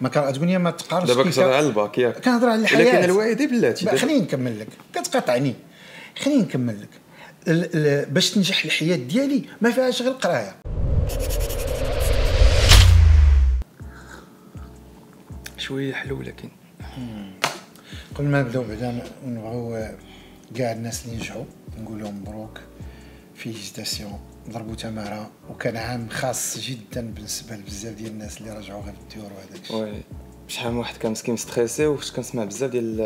ما كان تقول لي ما تقارنش دابا كتهضر على الباك ياك كنهضر على الحياة. ولكن الوالدي بلاتي خليني نكمل لك. كتقاطعني. خليني نكمل لك. ال- ال- باش تنجح الحياة ديالي ما فيهاش غير القرايه شوية حلو ولكن قبل ما نبداو بعدا نبغيو كاع الناس اللي نجحوا نقول لهم مبروك félicitations ضربوا تمارة وكان عام خاص جدا بالنسبة لبزاف ديال الناس اللي رجعوا غير الديور وهذاك الشيء oui شحال من واحد كان مسكين stressé وكنت كنسمع بزاف ديال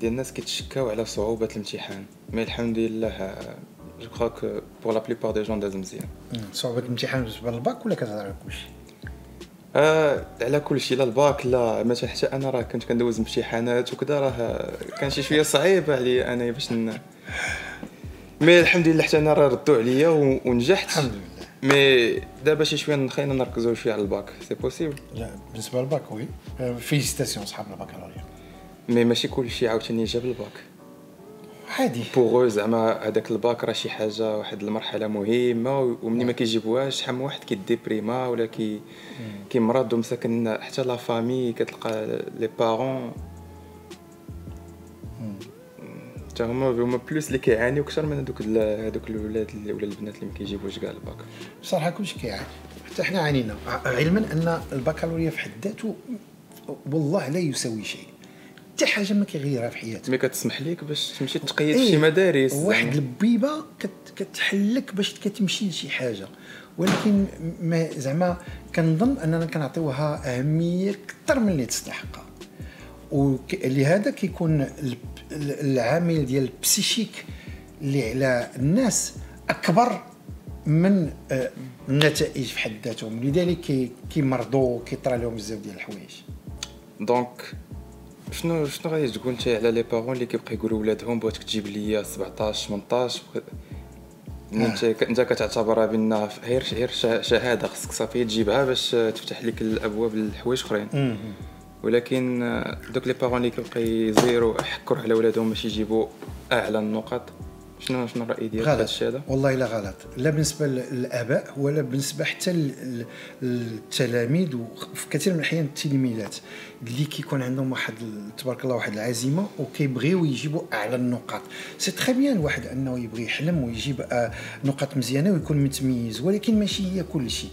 ديال الناس كيتشكاو على صعوبه الامتحان mais الحمد لله je crois que pour la plupart des gens داز مزيان. صعوبة الامتحان بالنسبة للباك ولا كتهضر على كلشي آه على كل شيء لا الباك لا مثلا حتى أنا راه كنت كندوز امتحانات وكذا راه كان شي شوية صعيب عليا أنا باش. mais الحمد لله حتى أنا راه ردوا عليا ونجحت. الحمد لله. mais دابا شي شوية خلينا نركزوا شوية على الباك. si possible لا بالنسبة للباك oui آه، félicitations صحاب البكالوريا mais ماشي كل شيء عاوتاني جاب الباك. عادي. pour زعما هذاك الباك راه شي حاجة واحد المرحلة مهمة ومني ما كيجيبوهاش شحال من واحد كيديبريما ولا كي كيمرض ومساكن حتى la famille كتلقى les parents حتى هما هما plus اللي كيعانيو أكثر من هذوك هذوك الولاد اللي ولا البنات اللي ما كيجيبوش كاع الباك بصراحة كلشي كيعاني. حتى حنا عانينا. علما أن البكالوريا في حد ذاته والله لا يساوي شيء. حتى حاجة ما كيغيرها في حياتك. مي كتسمح ليك باش تمشي تقيد في إيه، شي مدارس. واحد. البيبة كت كتحلك باش كتمشي لشي حاجة. ولكن ما زعما كنظن أننا كنعطيوها أهمية أكثر من اللي تستحقها. ولهذا كيكون العامل ديال البسيشيك اللي على الناس أكبر من آه، النتائج في حد ذاتهم. لذلك كي- كيمرضوا كيطرى لهم بزاف ديال الحوايج. donc شنو شنو غادي تقول انت على les parents اللي كيبقى يقولوا ولادهم بغيتك تجيب لي 17 18 بغ- ملي انت انت كتعتبرها بأن غير غير شه- شهادة خصك صافي تجيبها باش تفتح لك الأبواب لحوايج أخرين. ولكن آه، دوك les parents اللي كيبقى يزيروا يحكروا على ولادهم باش يجيبوا أعلى النقاط. شنو شنو الرأي ديالك هذا غلط. الشيء هذا؟ والله لا غلط. لا بالنسبة للآباء ولا بالنسبة حتى لل- للتلاميذ وفي كثير من الأحيان التلميذات. اللي كيكون عندهم واحد تبارك الله واحد العزيمة وكيبغيو يجيبوا أعلى النقاط. c'est très bien الواحد أنه يبغي يحلم ويجيب آه، نقاط مزيانة ويكون متميز ولكن ماشي هي كل شيء.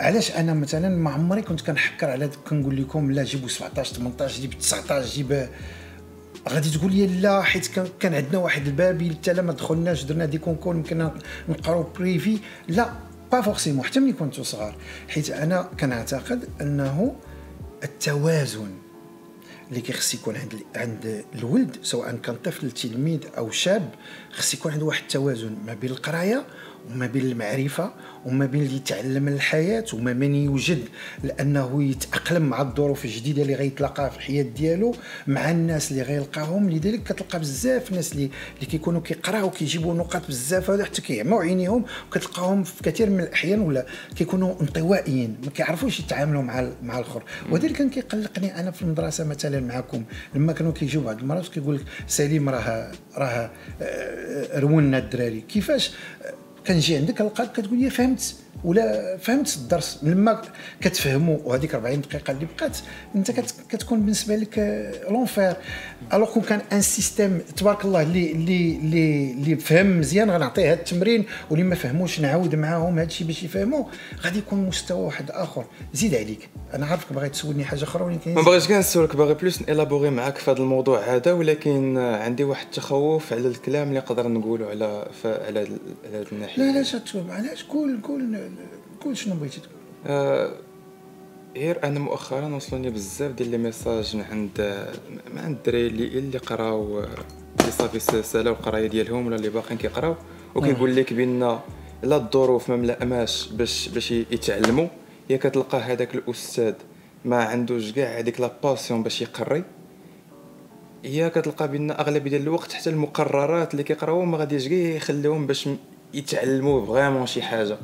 علاش أنا مثلا ما عمري كنت كنحكر على كنقول لكم لا جيبوا 17 18 جيب 19 جيب غادي تقول لي لا حيت كان- عندنا واحد البابي حتى لا ما دخلناش درنا des concours يمكن نقراو privé. là pas forcément حتى ملي كنتو صغار. حيت أنا كنعتقد انه التوازن اللي كيخص يكون عند عند الولد سواء كان طفل تلميذ أو شاب خص يكون عنده واحد التوازن ما بين القراية وما بين المعرفة وما بين اللي يتعلم الحياة وما بين يوجد لأنه يتأقلم مع الظروف الجديدة اللي غيتلاقاها في الحياة ديالو مع الناس اللي غيلقاهم. لذلك كتلقى بزاف الناس اللي اللي كيكونوا كيقراو كيجيبوا نقاط بزاف. هذا حتى كيعموا عينيهم. وكتلقاهم في كثير من الأحيان ولا كيكونوا انطوائيين ما كيعرفوش يتعاملوا مع مع الآخر. وهذا اللي كان كيقلقني أنا في المدرسة مثلا معكم. لما كانوا كيجيو بعض المرات كيقول لك سليم راه راه رونا الدراري. كيفاش آه، كنجي عندك كنلقاك كتقول لي فهمت ولا فهمت الدرس. لما كتفهموا وهذيك 40 دقيقة اللي بقات أنت كت- كتكون بالنسبة لك l'enfer. alors كون كان un système تبارك الله اللي اللي اللي اللي فهم مزيان غنعطيه هذا التمرين واللي ما فهموش نعاود معاهم هذا الشيء باش يفهموا غادي يكون مستوى واحد آخر. زيد عليك. أنا عارفك باغي تسولني حاجة أخرى ولكن ما بغيتش كاع نسولك باغي plus élaborer معاك في هذا الموضوع هذا ولكن عندي واحد التخوف على الكلام اللي نقدر نقولوا على على ال- على الناحيه لا لا تتوب علاش؟ قول قول قول شنو بغيتي تقول. آه، غير أنا مؤخرا وصلوني بزاف ديال les messages من عند من عند الدراري اللي اللي قراو اللي صافي سالاو القراية ديالهم ولا اللي باقيين كيقراو وكيقول لك بأن لا الظروف ما ملائماش باش باش يتعلموا. هي كتلقى هذاك الأستاذ ما عندوش كاع هذيك la passion باش يقري. هي كتلقى بأن أغلبية ديال الوقت حتى المقررات اللي كيقراوهم ما غاديش كاع يخليوهم باش يتعلموا فريمون شي حاجة.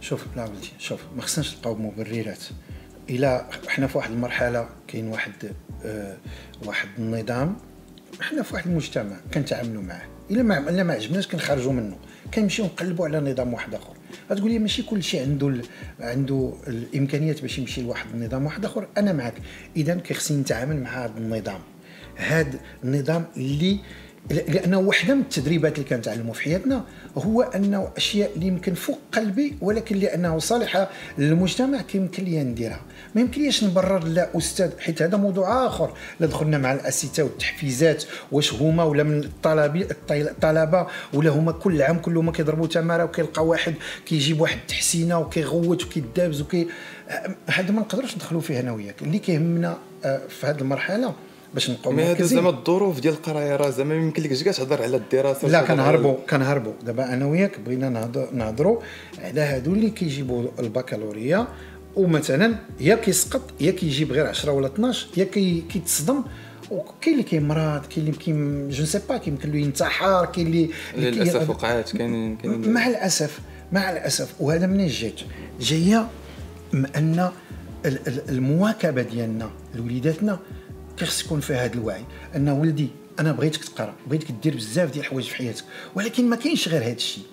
شوف لا ولدي شوف ما خصناش نلقاو مبررات. إلى حنا في واحد المرحلة كاين واحد آه واحد النظام حنا في واحد المجتمع كنتعاملوا معاه. إلا ما إلا ما عجبناش كنخرجوا منه. كنمشيو نقلبوا على نظام واحد آخر. غتقول لي ماشي كل شيء عنده ال... عنده الإمكانيات باش يمشي لواحد النظام واحد آخر. أنا معك اذا كيخصني نتعامل مع هذا النظام. هذا النظام اللي لأنه واحدة من التدريبات اللي كنتعلموا في حياتنا هو أنه أشياء اللي يمكن فوق قلبي ولكن لأنه صالحة للمجتمع كيمكن لي نديرها. ما يمكنليش نبرر لا أستاذ حيت هذا موضوع آخر. لا دخلنا مع الاساتذه والتحفيزات واش هما ولا من الطلبه الطلبة ولا هما كل عام كلهم كيضربوا تمارة وكيلقى واحد كيجيب واحد التحسينة وكيغوت وكيدابز وكي هذا ما نقدرش ندخلوا فيه أنا وياك. اللي كيهمنا آه، في هذه المرحلة باش نبقاو mais هذا زعما الظروف ديال القرايه راه زعما ما يمكنلكش كاع تهضر على الدراسه لا كنهربوا كنهربوا. دابا أنا وياك بغينا نهضروا على هادو اللي كيجيبوا البكالوريا ومثلا يا كيسقط يا كيجيب غير 10 ولا 12 يا كيتصدم وكاين اللي كيمرض كاين اللي كيم je sais pas كيمكن له ينتحر كاين اللي للأسف وقعات كاين مع الأسف مع الأسف. وهذا منين جات جاية من أن المواكبة ديالنا لوليداتنا خص يكون فيها هذا الوعي. أن ولدي أنا بغيتك تقرأ بغيتك دير بزاف ديال الحوايج في حياتك ولكن ما كاينش غير هذا الشيء.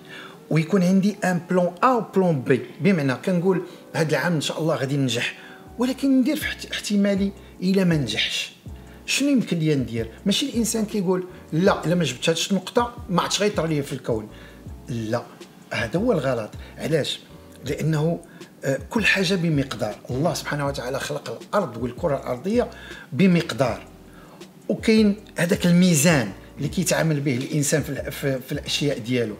ويكون عندي un plan A و plan B بمعنى كنقول هذا العام إن شاء الله غادي ننجح ولكن ندير في احتمالي إلا ما نجحش. شنو يمكن لي ندير؟ ماشي الإنسان كيقول لا إلا ما جبت النقطه ما عادش غيطرى لي في الكون. لا هذا هو الغلط. علاش؟ لأنه آه، كل حاجة بمقدار. الله سبحانه وتعالى خلق الأرض والكرة الأرضية بمقدار. وكاين هذاك الميزان اللي كيتعامل به الإنسان في, في, الأشياء ديالو.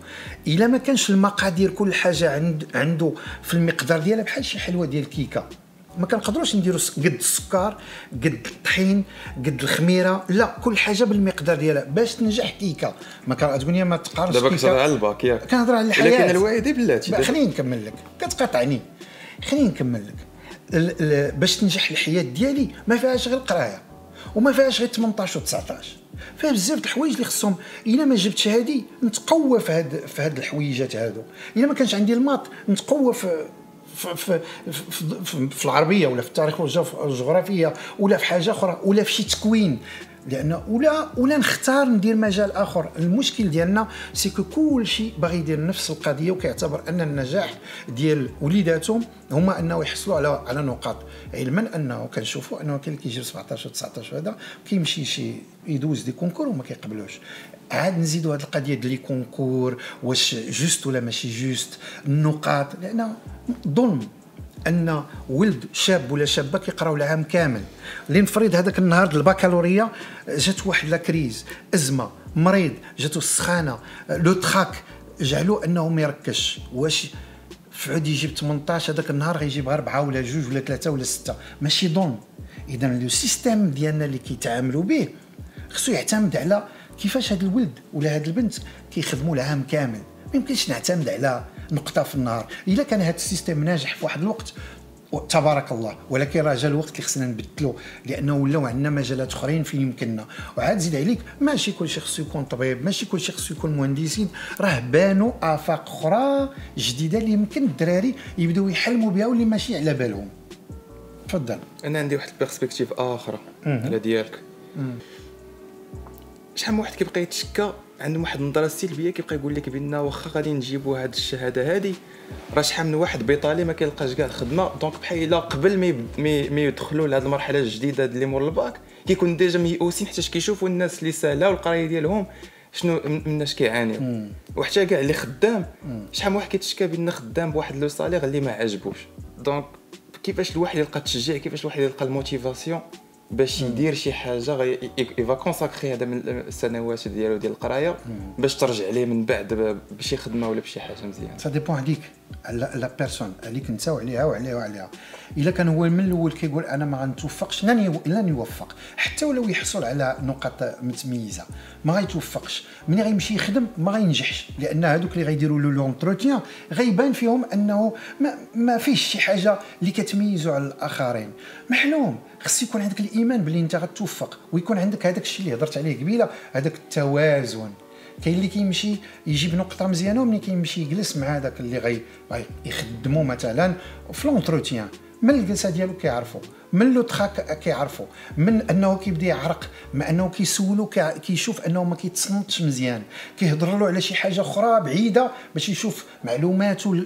إلا ما كانش المقادير كل حاجة عند عنده في المقدار ديالها بحال شي حلوة ديال الكيكه ما كنقدروش نديروا قد السكر قد الطحين قد الخميرة لا كل حاجة بالمقدار ديالها. باش تنجح كيكه ما كتقول لي ما تقارنش دابا كتهضر على الباك ياك كنهضر على الحياة. لكن الوالدي بلاتي. خليني نكمل لك. كتقاطعني. خليني نكمل لك. باش تنجح الحياة ديالي ما فيهاش غير القراية. وما فيهاش غير 18 و 19 فيها بزاف الحوايج اللي خصهم إلا ما جبتش هادي نتقوى في هاد في هاد الحويجات هادو. إلا ما كانش عندي ال maths نتقوى في في, في, في, في العربية ولا في التاريخ والجغرافية ولا في حاجة أخرى ولا في شي تكوين. لأن ولا ولا نختار ندير مجال آخر. المشكل ديالنا c'est que كل شيء باغي يدير نفس القضية وكيعتبر أن النجاح ديال وليداتهم هما أنه يحصلوا على على نقاط. علما أنه كنشوفوا أنه كاين اللي كيجي 17 و 19 هذا كيمشي شي يدوز des concours وما كيقبلوش. عاد نزيدوا هذه القضية ديال les concours واش juste ولا ماشي juste النقاط لأن ظلم أن ولد شاب ولا شابة كيقراو العام كامل. لنفرض هذاك النهار البكالوريا جات واحد la crise أزمة مريض جاتو السخانة le trac جعلوا أنه ما يركزش واش فعوض يجيب 18 هذاك النهار غيجيب 4 ولا جوج ولا ثلاثة ولا ستة. ماشي ظلم. اذا le système ديالنا اللي كيتعاملوا به خصو يعتمد على كيفاش هذا الولد ولا هذه البنت كيخدموا العام كامل؟ ما يمكنش نعتمد على نقطة في النهار. إلا كان هذا ال système ناجح في واحد الوقت تبارك الله. ولكن راه جا الوقت اللي خصنا نبدلو لأنه ولاو عندنا مجالات أخرين فين يمكننا. وعاد زيد عليك ماشي كل شيء خصو يكون طبيب ماشي كل شيء خصو يكون مهندسين. راه بانوا آفاق أخرى جديدة اللي يمكن الدراري يبداو يحلموا بها واللي ماشي على بالهم. تفضل. أنا عندي واحد البيرسبكتيف أخرى على ديالك. شحال من واحد كيبقى يتشكى عندهم واحد النظرة سلبيه كيبقى يقول لك بأن واخا غادي نجيبوا هاد الشهادة هادي. راه شحال من واحد بيطالي ما كيلقاش كاع الخدمة. donc بحال قبل ما ما يدخلوا لهاد المرحلة الجديدة اللي مور الباك كيكون déjà ميؤوسين حتى كيشوفوا الناس اللي ساهلة والقراية ديالهم شنو مناش كيعانيو. وحتى كاع اللي خدام شحال من واحد كيتشكى بأن خدام بواحد le salaire اللي ما عجبوش. donc كيفاش الواحد يلقى التشجيع كيفاش الواحد يلقى ال motivation؟ باش يدير شي حاجة qu'il va consacrer هذا من السنوات ديالو ديال القراية باش ترجع ليه من بعد بشي خدمة ولا بشي حاجة مزيانة. ça dépend عليك على la personne عليك انت وعليها وعليها وعليها إلا كان هو من الأول كيقول أنا ما غنتوفقش لن يوفق. حتى ولو يحصل على نقاط متميزة ما غيتوفقش. ملي غيمشي يخدم ما غينجحش. لأن هذوك اللي غيديروا له l'entretien غيبان فيهم أنه ما, ما فيش شي حاجة اللي كتميزه على الآخرين. معلوم. خص يكون عندك الإيمان باللي أنت غتوفق ويكون عندك هذاك الشيء اللي هضرت عليه قبيلة هذاك التوازن. كاين اللي كيمشي يجيب نقطة مزيانة وملي كيمشي يجلس مع هذاك اللي غي يخدموا مثلا في l'entretien من الجلسة ديالو كيعرفوا من le trac كيعرفوا من أنه كيبدا يعرق مع أنه كيسولو كيشوف أنه ما كيتصنتش مزيان. كيهضر له على شي حاجة أخرى بعيدة باش يشوف معلوماته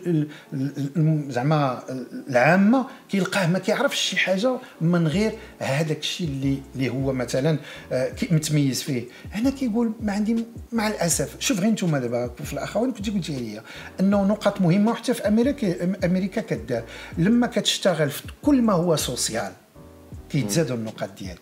زعما العامة كيلقاه ما كيعرفش شي حاجة من غير هذاك الشيء اللي اللي هو مثلا آه، متميز فيه. هنا كيقول ما عندي مع الأسف شوف غير أنتم دابا في الاخوان كنت قلت لي أنه نقط مهمة وحتى في أمريكا أمريكا كدار. لما كتشتغل في كل ما هو social كيتزادوا النقاط ديالك.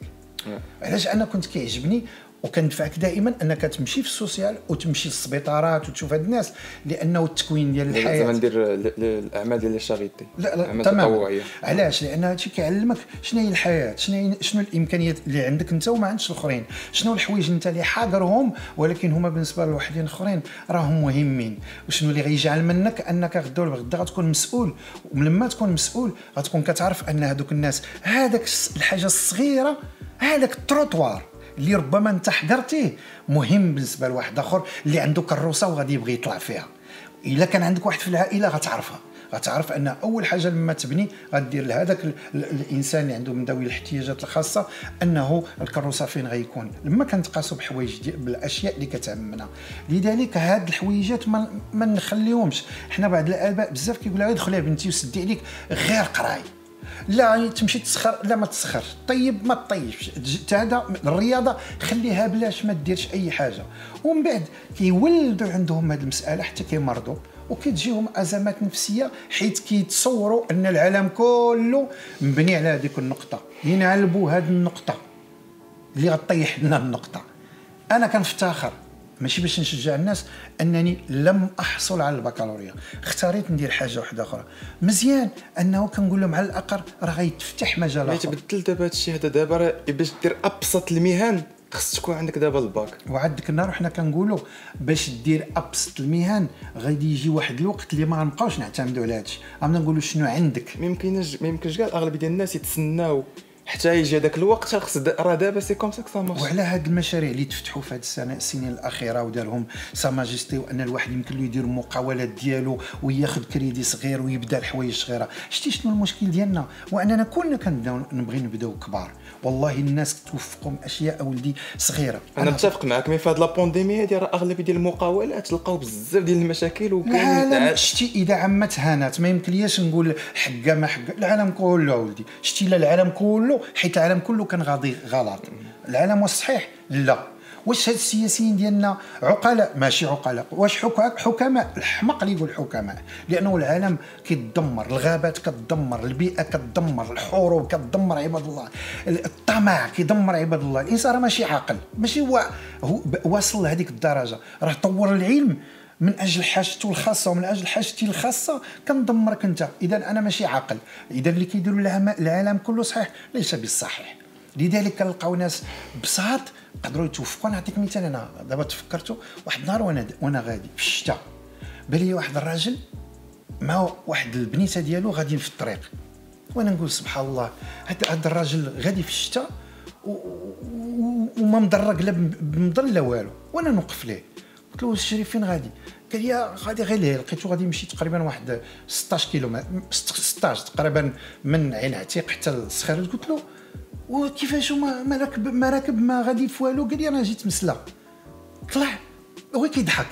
علاش؟ أنا كنت كيعجبني وكندفعك دائما أنك تمشي في ال social وتمشي للسبيطارات وتشوف هاد الناس لأنه التكوين ديال الحياة زعما ندير الأعمال ديال ال charity لا لا تمام علاش؟ لأن هادشي كيعلمك شنو هي الحياة شنو شنو الإمكانيات اللي عندك أنت وما عندش الآخرين. شنو الحوايج أنت اللي حاضرهم ولكن هما بالنسبة لوحدين آخرين راهم مهمين. وشنو اللي غيجعل منك؟ أنك غدا غدا غتكون مسؤول. ولما تكون مسؤول غتكون كتعرف أن هذوك الناس هذاك الحاجة الصغيرة هذاك التروطوار اللي ربما انت حضرتيه. مهم بالنسبة لواحد آخر اللي عنده كروسه وغادي يبغي يطلع فيها. إلا كان عندك واحد في العائلة غتعرفها. غتعرف أن أول حاجة لما تبني غدير لهذاك الإنسان اللي عنده من ذوي الاحتياجات الخاصة أنه الكروسة فين غيكون. لما كنتقاسوا بحوايج بالأشياء اللي كتهمنا لذلك هاد الحويجات ما, ما نخليهمش. حنا بعض الآباء بزاف كيقول لها دخل يا بنتي وسدي عليك غير قراي. لا تمشي تسخر لا ما تسخرش طيب ما تطيبش. هذا الرياضة خليها بلاش ما ديرش أي حاجة. ومن بعد كيولدوا عندهم هذه المسألة حتى كيمرضوا وكتجيهم أزمات نفسية حيث كيتصوروا أن العالم كله مبني على هذيك النقطة. ينعلبوا هذه النقطة اللي غطيح لنا النقطة. أنا كنفتخر. ماشي باش نشجع الناس انني لم احصل على البكالوريا. اختاريت ندير حاجة واحدة أخرى. مزيان أنه كنقول لهم على الأقل راه غيتفتح مجال آخر. تبدل دابا هذا الشيء هذا دابا باش دير أبسط المهن خص تكون عندك دابا الباك. وعندك النهار حنا كنقولوا باش دير أبسط المهن غادي يجي واحد الوقت اللي ما غنبقاوش نعتمدوا على هادشي. غنبدا نقولوا شنو عندك؟ ما يمكنش ما يمكنش كاع الأغلبية ديال الناس يتسناو. حتى يجي هذاك الوقت خص راه دابا c'est comme ça ça marche وعلى هاد المشاريع اللي تفتحوا في هاد السنة السنين الأخيرة ودارهم sa majesté وأن الواحد يمكن له يدير المقاولات ديالو وياخذ كريدي صغير ويبدا الحوايج صغيرة. شتي شنو المشكل ديالنا؟ وأننا كلنا كنبداو نبغي نبداو كبار. والله الناس توفقهم أشياء ولدي صغيرة. أنا متفق معك مي في هاد لابونديمي هادي راه اغلبيه ديال المقاولات تلقاو بزاف ديال المشاكل وكاين شتي إذا عمت هانات ما يمكنليش نقول حقة ما حقة. العالم كله ولدي. شتي لا العالم كله حيت العالم كله كان غادي غلط. العالم واش صحيح؟ لا. واش هاد السياسيين ديالنا عقلاء؟ ماشي عقلاء. واش حكماء؟ الحمق اللي يقول حكماء. لأنه العالم كيتدمر الغابات كتدمر البيئة كتدمر الحروب كتدمر عباد الله. الطمع كيدمر عباد الله. الإنسان راه ماشي عاقل. ماشي هو, هو واصل لهذيك الدرجة. راه طور العلم. من أجل حاجته الخاصة ومن أجل حاجتي الخاصة كندمرك أنت. اذا أنا ماشي عاقل. اذا اللي كيديروا العالم كله صحيح ليس بالصحيح. لذلك كنلقاو ناس بساط قدروا يتوفقوا. نعطيك مثال أنا دابا تفكرت واحد النهار وأنا وأنا غادي في الشتاء بالي واحد الراجل مع واحد البنيته ديالو غاديين في الطريق. وأنا نقول سبحان الله هذا الراجل غادي في الشتاء وما مدرق لا بمضل لا والو. وأنا نوقف ليه؟ قلت له الشريف فين غادي؟ قال لي غادي غير ليه؟ لقيته غادي يمشي تقريبا واحد 16 كيلومتر 16 تقريبا من عين عتيق حتى للصخيرات قلت له وكيفاش ما, ما راكب ما راكب ما غادي في والو قال لي أنا جيت مسلا. طلع هو كيضحك.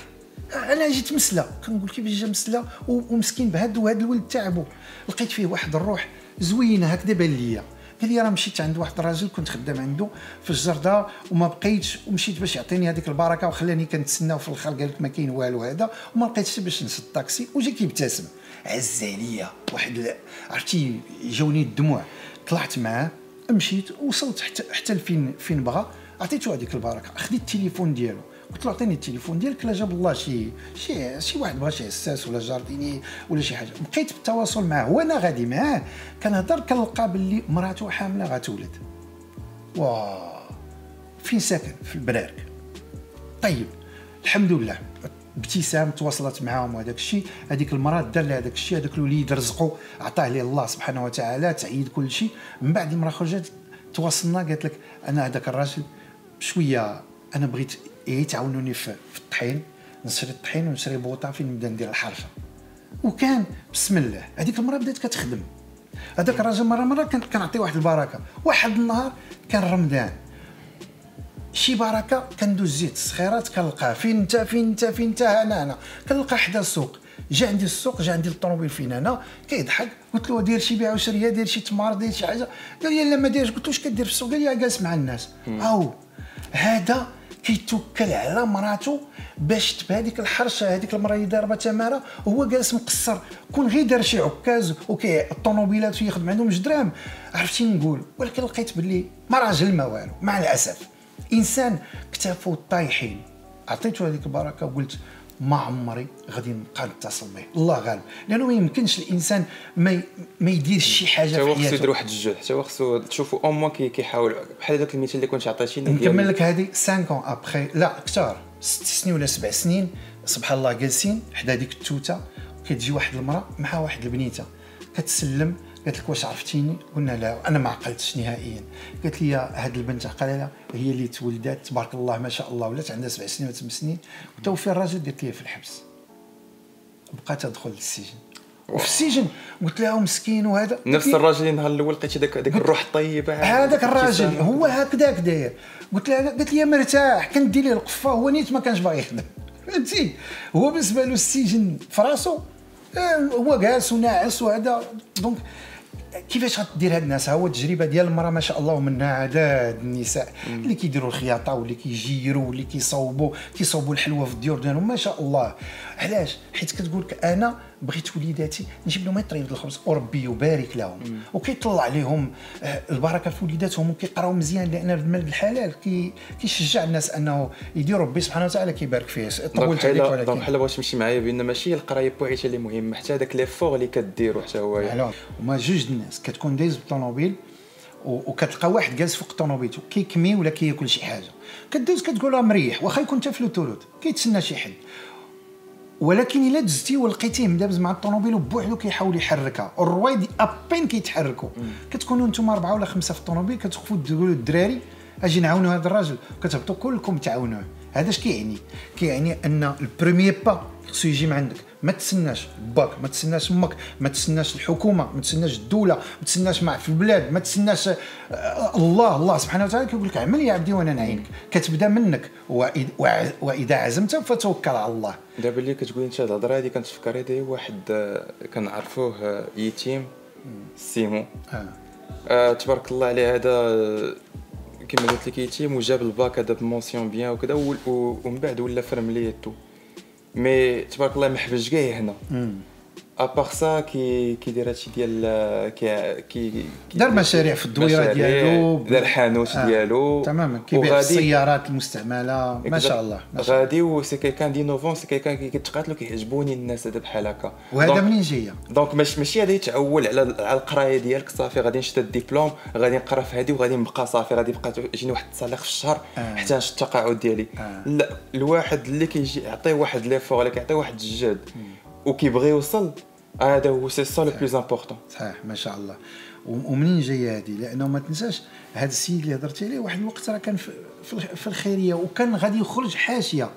أنا جيت مسلا. كنقول كيفاش جا مسلا؟ ومسكين بهاد وهاد الولد تعبو لقيت فيه واحد الروح زوينة هكذا بان ليا. قال لي راه مشيت عند واحد الراجل كنت خدام عنده في الجرده وما بقيتش ومشيت باش يعطيني هذيك البركة وخلاني كنتسناو في الآخر قال لك ما كاين والو هذا وما لقيتش باش نسد الطاكسي وجا كيبتسم. عز عليا واحد عرفتي جاوني الدموع. طلعت معاه مشيت وصلت حتى حتى لفين فين بغى عطيته هذيك البركة. خديت التليفون ديالو. قلت له عطيني التليفون ديالك لا جاب الله شي شي شي واحد بغى شي حساس ولا جارديني ولا شي حاجة. بقيت بالتواصل معاه. وأنا غادي معاه كنهضر كنلقى باللي مراته حاملة غتولد. واه فين ساكن في البرارك. طيب الحمد لله. ابتسام تواصلت معاهم وهذاك الشيء. هذيك المرأة دار لها هذاك الشيء هذاك الوليد رزقه عطاه ليه الله سبحانه وتعالى تعيد كل شيء. من بعد المرأة خرجت تواصلنا قالت لك أنا هذاك الراجل شوية أنا بغيت إيه تعاونوني في, الطحين؟ نشري الطحين ونشري بوطة فين نبدا ندير الحرفة. وكان بسم الله هذيك المراه بدات كتخدم. هذاك الراجل مرة مرة كان كنعطيه واحد البركة. واحد النهار كان رمضان. شي بركة كندوز زيت الصخيرات كنلقاه فين انت؟ فين انت؟ فين انت؟ أنا أنا كنلقى حدا السوق. جا عندي السوق جا عندي الطوموبيل فين أنا؟ كيضحك. قلت له دير شي بيع وشرية دير شي تمار دير شي حاجة. قال لي لا ما دايرش قلت له واش كدير في السوق؟ قال لي جالس مع الناس. أو هذا كيتوكل على مراته باش تبهذيك الحرشة هذيك المرأة اللي ضاربه تمارة وهو جالس مقصر. كون غير دار شي عكاز وكي الطوموبيلات ويخدم عندهم جوج دراهم عرفتي نقول؟ ولكن لقيت باللي ما راجل ما والو مع الأسف. إنسان كتافو طايحين. عطيته هذيك البركة وقلت ما عمري غادي نبقى نتصل به الله غالب. لأنه ما يمكنش الإنسان ما ما يديرش شي حاجة حتى هو في خصو يدير حياته واحد الجهد. حتى هو خصو تشوفوا au moins كيحاول. بحال هذاك المثال اللي كنت عطيتيني نكمل لك هذه 5 ans après لا أكثر. ست سنين ولا سبع سنين سبحان الله جالسين حدا ديك التوتة كتجي واحد المرأة مع واحد البنيتة. كتسلم قالت لك واش عرفتيني؟ قلنا لا أنا ما عقلتش نهائيا. قالت لي هاد البنت عقلها هي اللي تولدات تبارك الله ما شاء الله ولات عندها سبع سنين ولا ثمان سنين وتوفي الراجل درت ليه في الحبس. بقات تدخل للسجن. وفي السجن قلت لها مسكين وهذا. نفس قالت لي- الراجل اللي نهار الأول لقيتي داك ديك الروح الطيبه هذاك الراجل. هو هكذاك داير. قلت لها قالت لي مرتاح كندير ليه القفة هو نيت ما كانش باغي يخدم. فهمتي؟ هو بالنسبة له السجن في راسو آه، هو جالس وناعس وهذا. donc كيفاش غدير هاد الناس؟ ها هو التجربة ديال المرأة ما شاء الله ومنها عدد النساء اللي كيديروا الخياطة واللي كيجيروا واللي كيصوبوا كيصوبوا الحلوه في الديور ديالهم ما شاء الله. علاش؟ حيت كتقول لك أنا بغيت وليداتي نجيب لهم ديال الخبز. وربي يبارك لهم. وكيطلع عليهم آه، البركة في وليداتهم وكيقراو مزيان لأن المال الحلال كي كيشجع الناس أنه يديروا ربي سبحانه وتعالى كيبارك فيه. طولت عليك بحال donc ولكن بحال بغيت تمشي معايا بأن ماشي القرايه بوحدها اللي مهمه حتى هذاك l'effort اللي كديرو حتى هو. هما جوج الناس كتكون دايز بالطوموبيل وكتلقى واحد جالس فوق الطوموبيل كيكمي ولا كياكل شي حاجة. كدوز كتقول له مريح واخا يكون انت في l'autoroute كيتسنى شي حد ولكن إلا دزتي ولقيتيه مدابز مع الطوموبيل وبوحدو كيحاول يحركها. الرويدة بان كيتحركوا كتكونوا نتوما أربعة ولا خمسة في الطوموبيل كتوقفوا تقولوا الدراري أجي نعاونوا هذا الراجل كتهبطوا كلكم تعاونوه. هذا اش كيعني؟ كيعني أن الـ premier pas خصو يجي من عندك. ما تسناش باك ما تسناش أمك ما تسناش الحكومة ما تسناش الدولة ما تسناش مع في البلاد ما تسناش آه، الله الله سبحانه وتعالى كيقول لك اعمل يا عبدي وأنا نعينك. كتبدا منك وإذا عزمت فتوكل على الله. دابا اللي كتقولي انت هاد الهضرة هادي كنتفكر هذا واحد آه، كنعرفوه آه، يتيم سيمون آه. آه تبارك الله عليه هذا كما قلت لك يتيم وجاب الباك هذا b mention bien وكذا ومن بعد ولا فرمليتو mais تبارك الله ما حبش كاع هنا. à part ça كي كيدير هادشي ديال كي كي دار مشاريع في الدويرة ديالو. دار حانوت آه. ديالو. تماما كيبيع السيارات المستعملة. ما شاء الله ما شاء غادي و سي كيكان دينوفون سي كيكان كي كيتقاتلو كيعجبوني الناس هذا بحال هكا. وهذا منين جاية دونك ماشي ماشي غادي يتعول على على القراية ديالك صافي غادي نشد الدبلوم غادي نقرا في هادي وغادي نبقى صافي غادي يبقى يجيني واحد التصاليح في الشهر آه. حتى نشد التقاعد ديالي. آه. لا الواحد اللي كيجي يعطيه واحد ليفور ولا كيعطيه واحد الجهد. وكيبغي يوصل هذا هو c'est ça le plus important صحيح ما شاء الله ومنين جاية هذه لأنه ما تنساش هذا السيد اللي هضرتي عليه واحد الوقت راه كان في الخيرية وكان غادي يخرج حاشية.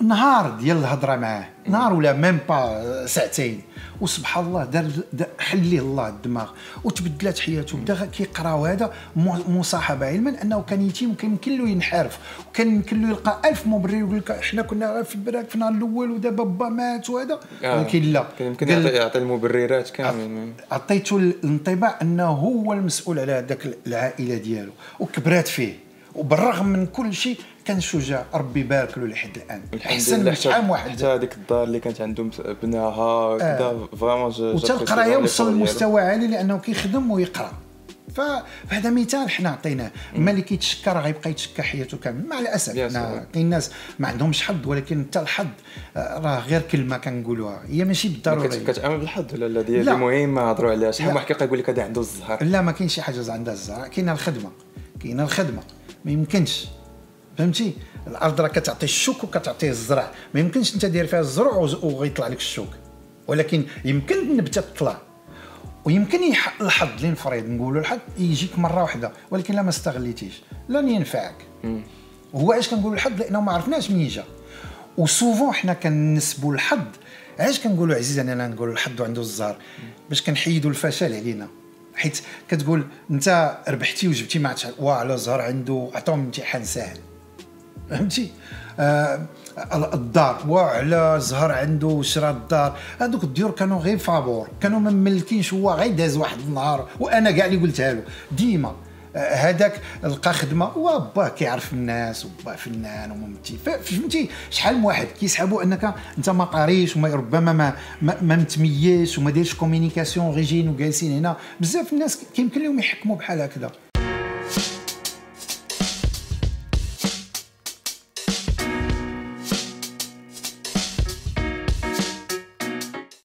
نهار ديال الهضرة معاه. نهار ولا même pas ساعتين. وسبحان الله دار حل ليه الله الدماغ. وتبدلات حياته. بدا كيقرا وهذا مصاحبة علما أنه كان يتيم وكان يمكن له ينحرف. وكان يمكن له يلقى ألف مبرر يقول لك إحنا كنا في البراك في النهار الأول ودابا با مات وهذا. ولكن لا. كان يمكن يعطي المبررات كامل عطيته الانطباع أنه هو المسؤول على هذاك العائلة ديالو. وكبرات فيه. وبالرغم من كل شيء كان شجاع ربي يبارك له لحد الآن. أحسن من شحال واحد. حتى هذيك الدار اللي كانت عندهم بناها كذا فريمون وتا القراية وصل لمستوى عالي لأنه كيخدم ويقرأ. فهذا مثال حنا عطيناه. اما اللي كيتشكى راه غيبقى يتشكى حياته كامل. مع الأسف. كاين ناس ما عندهمش حظ ولكن حتى الحظ آه، راه غير كلمة كنقولوها. هي ماشي بالضروري. كتامن بالحظ ولا لا ديال مهمة هضروا عليها. شحال لا. واحد كيبقى يقول لك هذا عنده الزهر؟ لا ما كاينش شي حاجة عندها الزهر. كاينة الخدمة. كاينة الخدمة. ما يمكنش. فهمتي؟ الأرض راه كتعطي الشوك وكتعطيه الزرع. ما يمكنش أنت دير فيها الزرع وغيطلع لك الشوك. ولكن يمكن النبتة تطلع. ويمكن الحظ اللي نفرض نقولوا الحظ يجيك مرة واحدة. ولكن لا ما استغليتيش. لن ينفعك. وهو علاش كنقولوا الحظ لأنه ما عرفناش منين جا. وسوفون حنا كنسبوا الحظ علاش كنقولوا عزيز أنا نقول الحظ عنده الزهر؟ باش كنحيدوا الفشل علينا. حيت كتقول أنت ربحتي وجبتي ما عرفتش واه على زهر عنده عطاهم امتحان سهل فهمتي؟ آه الدار وعلى زهر عنده شرا الدار. هذوك الديور كانوا غير فابور كانوا ما مملكينش هو غير داز واحد النهار وأنا كاع اللي قلتها له. ديما هذاك لقى خدمة وباه كيعرف الناس وباه فنان وممثل. فهمتي؟ شحال من واحد كيسحبوا أنك أنت ما قاريش وما ربما ما ما, متميز وما دايرش كومينيكاسيون غيجين وجالسين هنا. بزاف الناس كيمكن لهم يحكموا بحال هكذا.